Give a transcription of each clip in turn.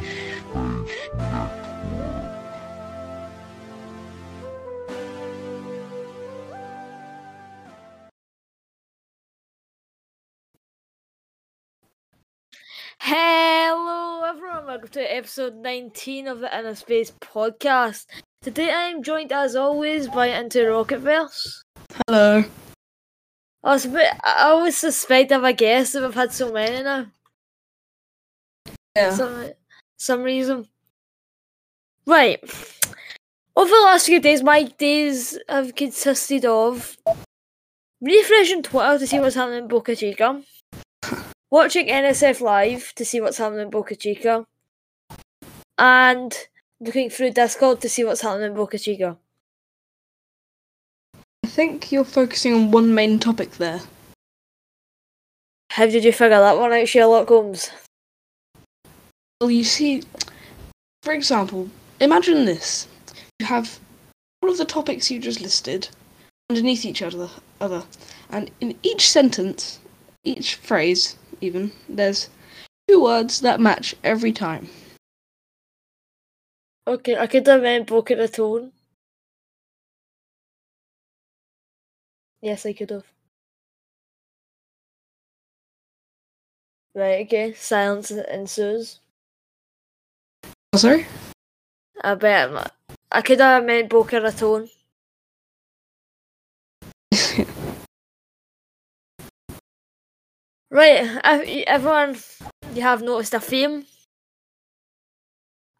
Space Network. Hello, everyone. Welcome to episode 19 of the Inner Space podcast. Today I am joined, as always, by Into Rocketverse. Hello. Oh, I was a bit, I always suspect of a guest that we've had so many now. Yeah. Some, some reason. Right. Over the last few days, my days have consisted of refreshing Twitter to see what's happening in Boca Chica, watching NSF Live to see what's happening in Boca Chica, and looking through Discord to see what's happening in Boca Chica. I think you're focusing on one main topic there. How did you figure that one out, Sherlock Holmes? Well, you see, for example, imagine this. You have all of the topics you just listed underneath each other, other, and in each sentence, each phrase, even, there's two words that match every time. Okay, I could have um, meant Boca Raton. Yes, I could have. Right, okay. Silence ensues. Oh, sorry? I bet I'm- I could have meant Boca Raton. Right, everyone, you have noticed a theme.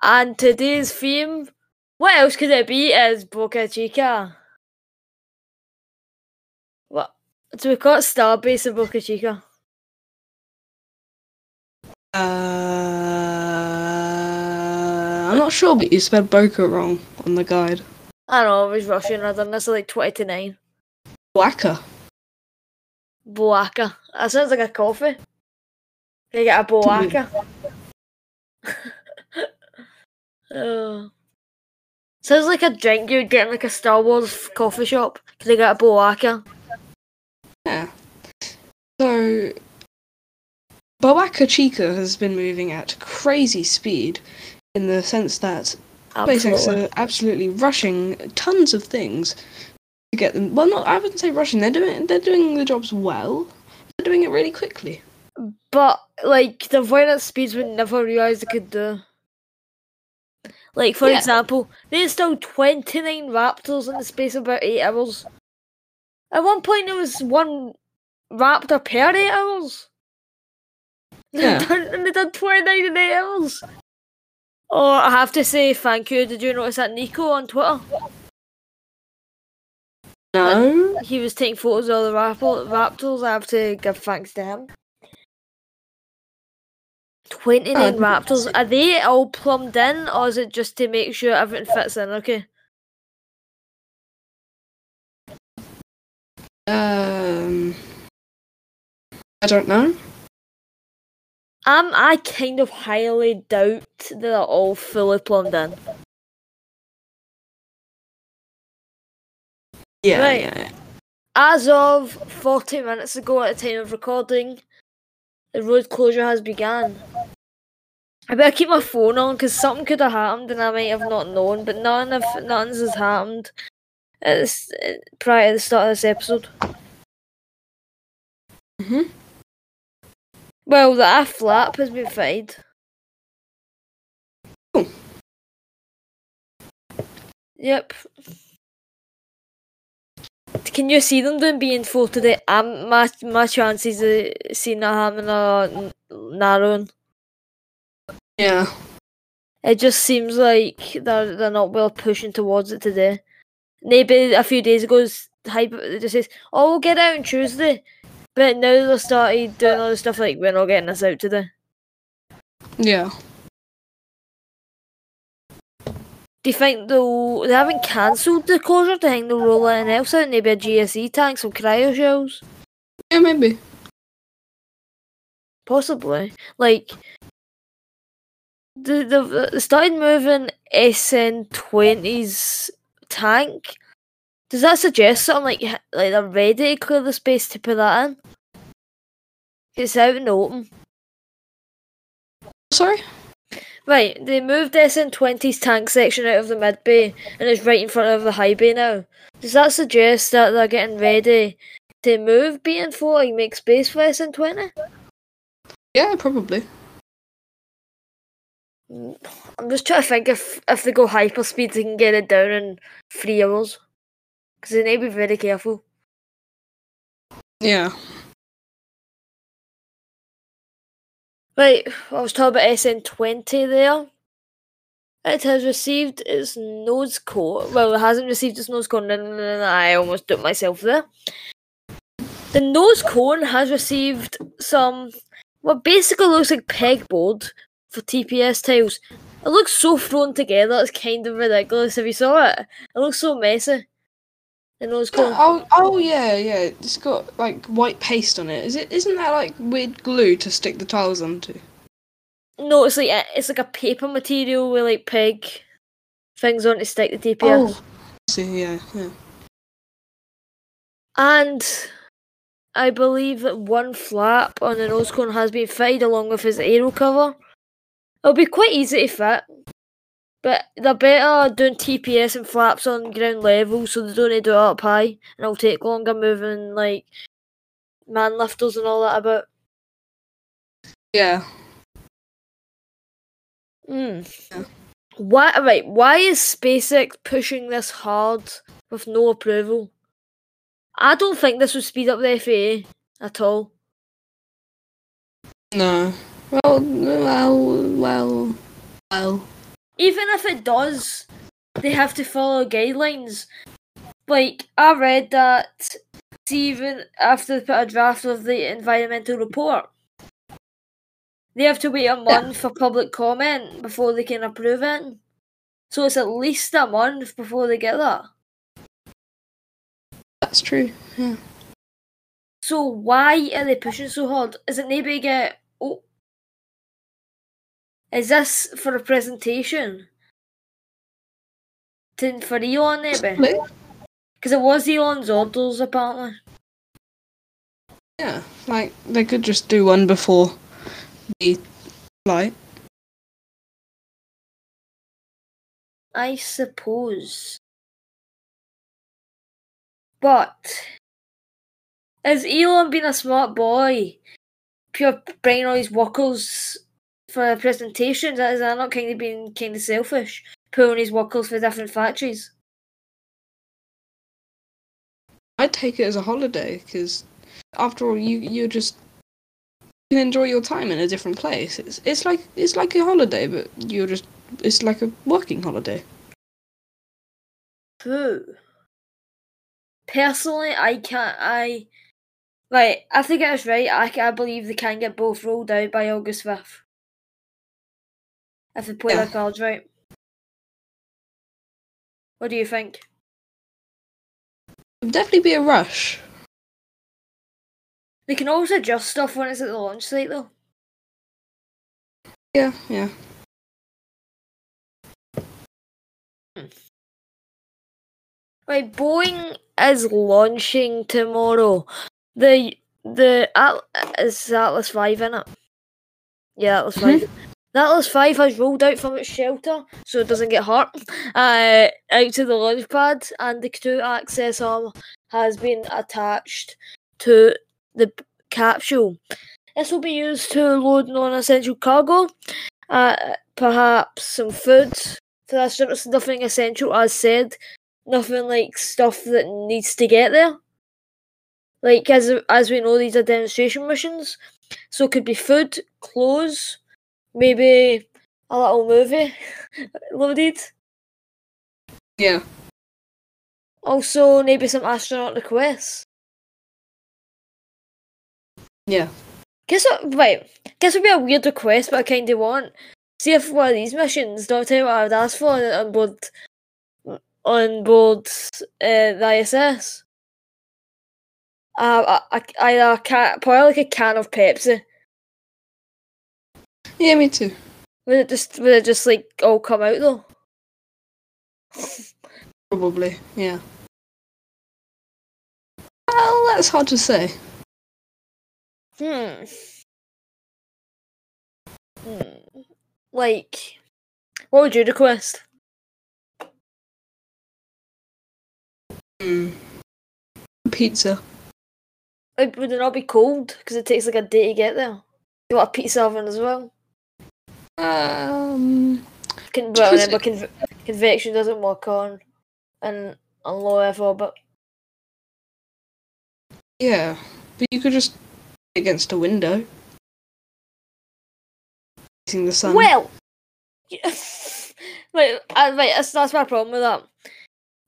And today's theme, what else could it be, is Boca Chica. What? So we've got Starbase in Boca Chica. Uh, I'm not sure, but you spelled Boca wrong on the guide. I don't know, I was Russian, I done this at like 20 to 9. Whacker. Boaka. That sounds like a coffee. Can you get a Boaka? oh. Sounds like a drink you'd get in like a Star Wars coffee shop. Can you get a Boaka? Yeah. So, Boaca Chica has been moving at crazy speed in the sense that SpaceX Absolutely. are absolutely rushing tons of things to get them. Well, not I wouldn't say rushing. They're doing they're doing the jobs well. They're doing it really quickly. But like the at speeds we never realised they could do. Like for Yeah. example, they installed twenty nine raptors in the space of about eight hours. At one point there was one raptor per eight hours. Yeah. and they done twenty nine in eight hours. Oh, I have to say thank you. Did you notice that Nico on Twitter? No. He was taking photos of the raptor, raptors. I have to give thanks to him. 29 Oh, raptors. Are they all plumbed in, or is it just to make sure everything fits in? Okay. Um. I don't know. Um, I kind of highly doubt they're all fully plumbed in. Yeah. Right. yeah, yeah. As of 40 minutes ago at the time of recording, the road closure has begun. I better keep my phone on because something could have happened and I might have not known, but none of nothing has happened at this, prior to the start of this episode. Mhm. Well, the aft flap has been fitted. Yep. Can you see them doing being full today? Um, my my chances of seeing that happening are narrowing. Yeah. It just seems like they're they're not well pushing towards it today. Maybe a few days ago, hype it just says, "Oh, we'll get out on Tuesday," but now they've started doing other stuff like, "We're not getting this out today." Yeah. Do you think they'll they haven't cancelled the closure? Do you think they'll roll anything else out? Maybe a GSE tank, some cryo shells, Yeah, maybe. possibly. Like the the uh, they started moving SN 20's tank. Does that suggest something like like they're ready to clear the space to put that in? It's out er in the open. Sorry. Right, they moved SN20's tank section out of the mid bay and it's right in front of the high bay now. Does that suggest that they're getting ready to move BN4 and make space for SN20? Yeah, probably. I'm just trying to think if if they go hyper hyperspeed, they can get it down in three hours. Because they need to be very careful. Yeah. Right, I was talking about SN20 there. It has received its nose cone. Well, it hasn't received its nose cone. I almost did myself there. The nose cone has received some, what basically looks like pegboard for TPS tiles. It looks so thrown together, it's kind of ridiculous. If you saw it, it looks so messy. The nose cone. Oh, oh yeah, yeah. It's got like white paste on it. Is it? Isn't that like weird glue to stick the tiles onto? No, it's like it's like a paper material with like peg things on to stick the TPS. Oh, see, yeah, yeah. And I believe that one flap on the nose cone has been fitted along with his aero cover. It'll be quite easy to fit. But they're better doing TPS and flaps on ground level so they don't need to do it up high and it'll take longer moving like man lifters and all that about. Yeah. Mm. Yeah. Why right, why is SpaceX pushing this hard with no approval? I don't think this would speed up the FAA at all. No. Well, well, well, well. Even if it does, they have to follow guidelines. Like I read that even after they put a draft of the environmental report, they have to wait a month for public comment before they can approve it. So it's at least a month before they get that. That's true. Yeah. So why are they pushing so hard? Is it maybe get oh is this for a presentation? To, for Elon maybe? Because it was Elon's orders apparently. Yeah. Like they could just do one before the flight. I suppose. But has Elon been a smart boy? Pure brain all these workers for presentations, is that not kind of being kind of selfish? Pulling his workers for different factories. I'd take it as a holiday because, after all, you you just can enjoy your time in a different place. It's it's like it's like a holiday, but you're just it's like a working holiday. True. Personally, I can't. I right. I think I was right. I, I believe they can get both rolled out by August fifth. If they play Yeah. their cards right. What do you think? It'd definitely be a rush. They can always adjust stuff when it's at the launch site, though. Yeah, yeah. Hmm. Right, Boeing is launching tomorrow. The the At- is Atlas Five in it? Yeah, Atlas. Five. Mm-hmm. The Atlas Five has rolled out from its shelter, so it doesn't get hurt. Uh, out to the launch pad, and the crew access arm has been attached to the capsule. This will be used to load non-essential cargo, uh, perhaps some food for the astronauts. Nothing essential, as said nothing like stuff that needs to get there. Like as as we know, these are demonstration missions, so it could be food, clothes, maybe a little movie loaded. Yeah. Also, maybe some astronaut requests. Yeah. Guess what? Right. Guess what would be a weird request, but I kind of want. See if one of these missions. Don't tell you what I would ask for on, on board. On board uh, the ISS. Uh, I, I, I, can probably like a can of Pepsi. Yeah, me too. Would it just would it just like all come out though? Probably. Yeah. Well, that's hard to say. Hmm. Hmm. like, what would you request? Mm. Pizza. Like, would it not be cold? Because it takes like a day to get there. You want a pizza oven as well? Um. Can, well, remember, conv- convection doesn't work on and on low Earth orbit. Yeah, but you could just against a window, facing the sun. Well, right, uh, right. That's, that's my problem with that.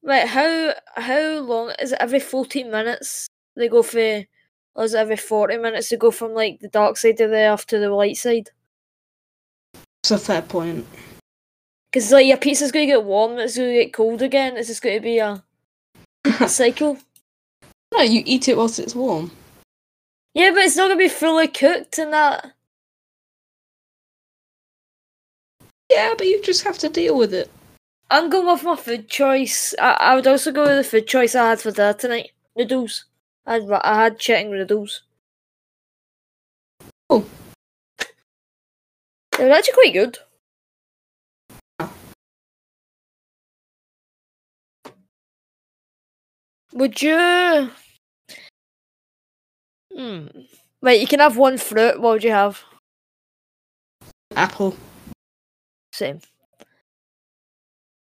Right, how how long is it? Every fourteen minutes they go for, or is it every forty minutes they go from like the dark side of the earth to the light side? That's a fair point. Because like your pizza's going to get warm, it's going to get cold again. It's just going to be a, a cycle. no, you eat it whilst it's warm. Yeah, but it's not going to be fully cooked and that. Yeah, but you just have to deal with it. I'm going with my food choice. I, I would also go with the food choice I had for dinner tonight. Noodles. I had, I had chicken noodles. Oh. They were actually quite good. Would you? Hmm. Right, you can have one fruit. What would you have? Apple. Same.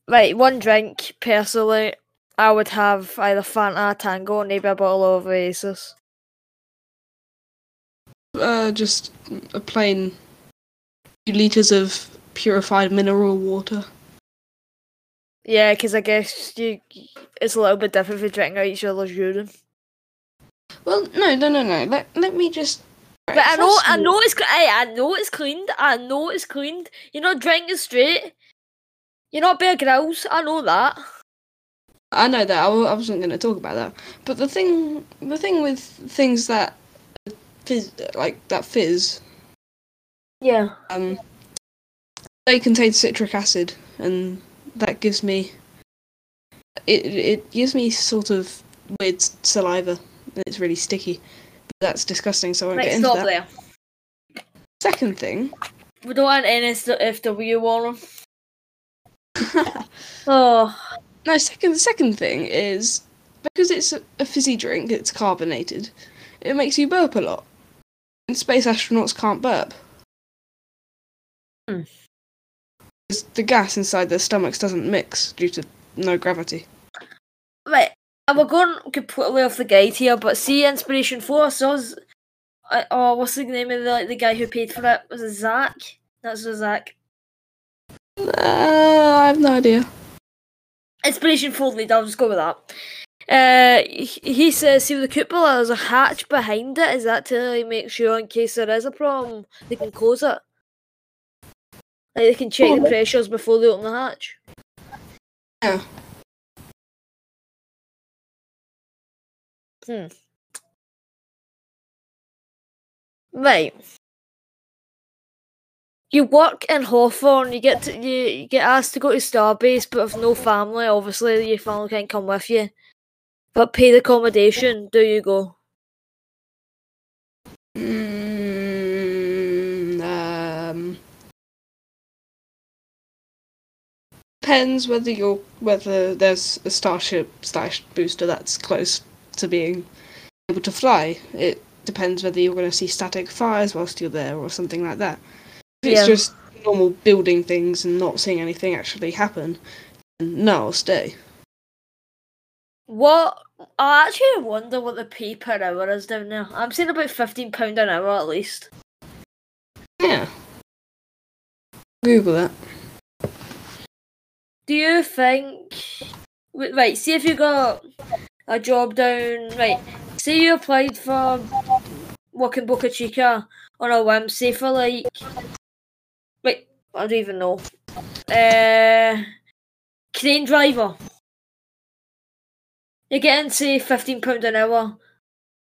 Right, one drink. Personally, I would have either Fanta, Tango, or maybe a bottle of Oasis. Uh, just a plain liters of purified mineral water. Yeah, because I guess you, it's a little bit different if you're drinking out each other's urine. Well, no, no, no, no. Let let me just. But I know, I know it's, hey, I know it's cleaned. I know it's cleaned. You're not drinking straight. You're not Bear Grylls. I know that. I know that I, w- I wasn't going to talk about that, but the thing, the thing with things that fizz, like that fizz, Yeah. um, they contain citric acid, and that gives me, it it gives me sort of weird saliva, and it's really sticky. But that's disgusting, so I won't Right, get into stop that. there. Second thing, We don't want any FW on them. Oh, no, second second thing is because it's a, a fizzy drink, it's carbonated. It makes you burp a lot. And space astronauts can't burp. Hmm. The gas inside their stomachs doesn't mix due to no gravity. right. And we're going completely off the guide here, but see, Inspiration Four. So, was, uh, oh, what's the name of the like, the guy who paid for it? Was it Zach? That's was Zach. Uh, I have no idea. Inspiration Four lead. I'll just go with that. Uh, he, he says, see, with the cupola, there's a hatch behind it. Is that to like, make sure, in case there is a problem, they can close it? Like they can check the Oh. pressures before they open the hatch. Yeah. Hmm. Right. You work in Hawthorne, you get to, you, you get asked to go to Starbase, but with no family, obviously your family can't come with you. But pay the accommodation, do you go? Mm, depends whether you're whether there's a starship slash booster that's close to being able to fly. It depends whether you're going to see static fires whilst you're there or something like that. If it's Yeah. just normal building things and not seeing anything actually happen, then no, I'll stay. What? I actually wonder what the pay per hour is down there. I'm seeing about fifteen pound an hour at least. Yeah. Google that. Do you think? Right, see if you got a job down. Right, say you applied for work in Boca Chica on a whim. Say for like, wait, I don't even know. Uh, crane driver. You're getting say fifteen pound an hour.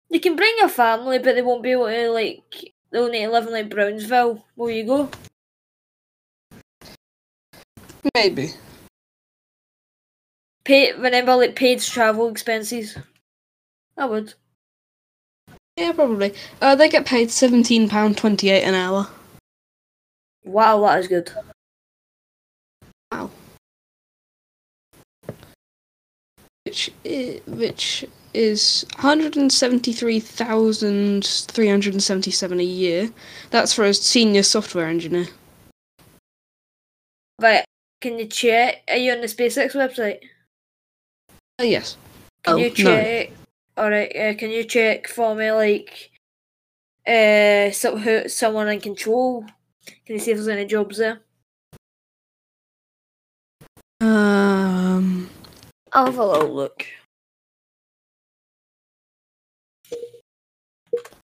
You can bring your family, but they won't be able to like. They'll need to live in like Brownsville. Where you go? Maybe. Pay remember like paid travel expenses. I would. Yeah, probably. Uh, they get paid seventeen pound twenty eight an hour. Wow, that is good. Wow. Which i- which is 173,377 a year. That's for a senior software engineer. Right, can you check? Are you on the SpaceX website? Uh, yes. Can Oh, you no. check? Alright, uh, can you check for me, like, uh, some, who, someone in control? Can you see if there's any jobs there? Um, I'll have a little look.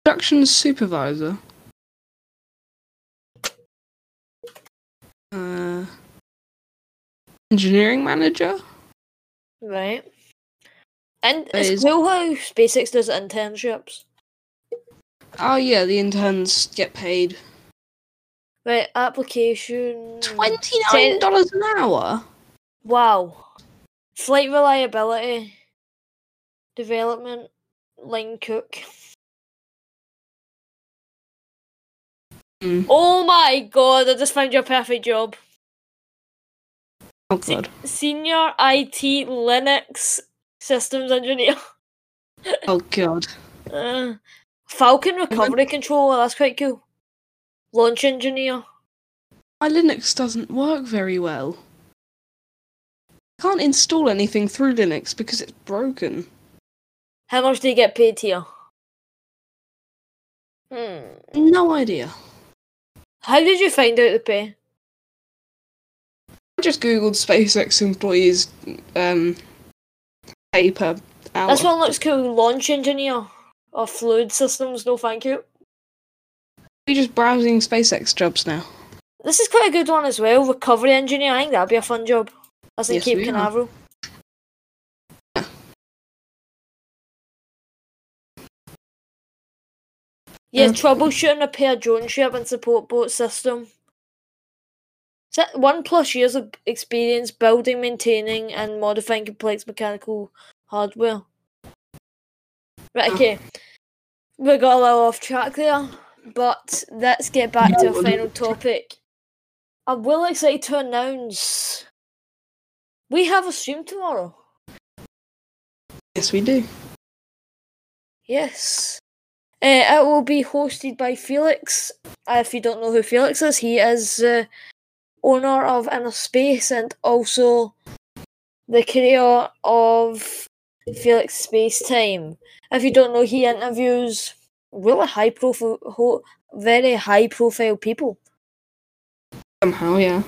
production supervisor. Uh, engineering manager. Right. And it's is- cool how SpaceX does internships. Oh yeah, the interns get paid Right, application. twenty nine dollars an hour. Wow. Flight reliability. Development. Line cook. Hmm. Oh my god, I just found your perfect job. Oh god. Senior IT Linux Systems Engineer. Oh god. Uh, Falcon Recovery Controller, that's quite cool. Launch Engineer. My Linux doesn't work very well. I can't install anything through Linux because it's broken. How much do you get paid here? Hmm. No idea. How did you find out the pay? I just googled SpaceX employees um hour. This one looks cool. Launch Engineer. Or Fluid Systems, no thank you. We're just browsing SpaceX jobs now. This is quite a good one as well. Recovery Engineer, I think that'd be a fun job. As in Yes, Cape. Canaveral. Yeah, Yeah. troubleshooting, repair drone ship and support boat system. One plus years of experience building, maintaining, and modifying complex mechanical hardware. Right, Oh. okay. We got a little off track there, but let's get back to our final topic. I'm well excited to announce we have a stream tomorrow. Yes, we do. Yes. Uh, it will be hosted by Felix. Uh, if you don't know who Felix is, he is uh, owner of Inner Space and also the creator of Felix Space Time. If you don't know, he interviews really high profile, very high profile people. Somehow, yeah.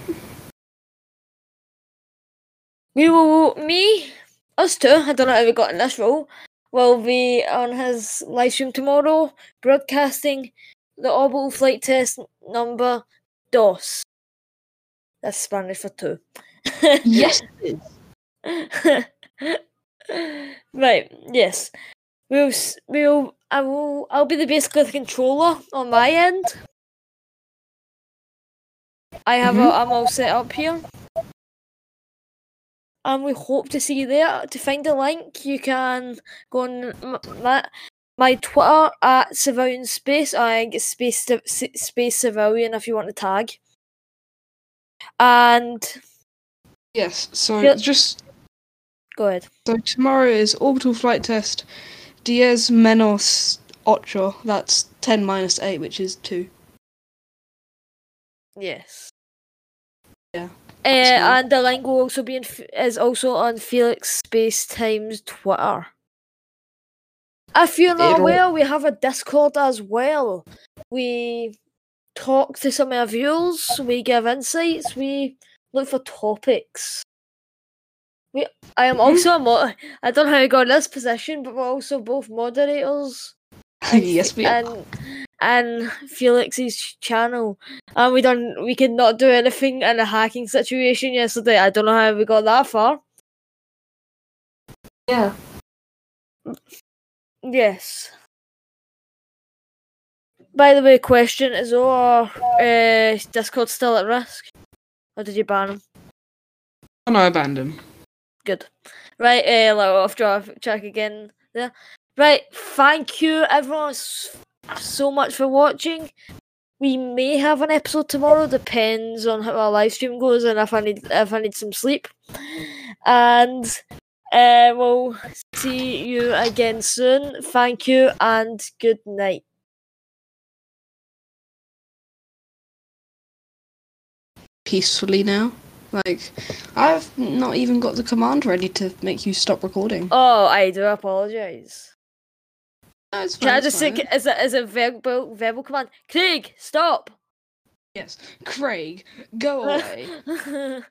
We will, me, us two, I don't know how we got in this role, will be on his live stream tomorrow, broadcasting the orbital flight test number DOS. That's Spanish for two. Yes, right, yes. We'll, we'll, I will, I'll be the basically the controller on my end. I have a, mm-hmm. I'm all set up here. And we hope to see you there. To find the link, you can go on my, my Twitter at Civilian Space. I think it's Space Space Civilian if you want to tag. And Yes. So just go ahead. so tomorrow is orbital flight test Diez Menos Ocho. That's ten minus eight, which is two. Yes. Yeah, Uh, and the link will also be in, F- is also on Felix Space Time's Twitter. If you're not It'll- aware, we have a Discord as well. We talk to some of our viewers. We give insights. We look for topics. We, I am Mhm. also a mo- I don't know how I got in this position, but we're also both moderators. and yes, we are. and and Felix's channel. And we done we could not do anything in a hacking situation yesterday. I don't know how we got that far. Yeah. Yes. By the way, question is our uh, Discord still at risk? Or did you ban him? Oh no, I banned him. Good. Right, uh, like off track track again there. Right, thank you everyone so much for watching. we may have an episode tomorrow. Depends on how our live stream goes and if I need if I need some sleep. And uh, we'll see you again soon. Thank you and good night. Peacefully now. Like, I've not even got the command ready to make you stop recording. Oh, I do apologize. No, it's Can I just say as a as a verbal verbal command? Craig, stop. Yes. Craig, go away.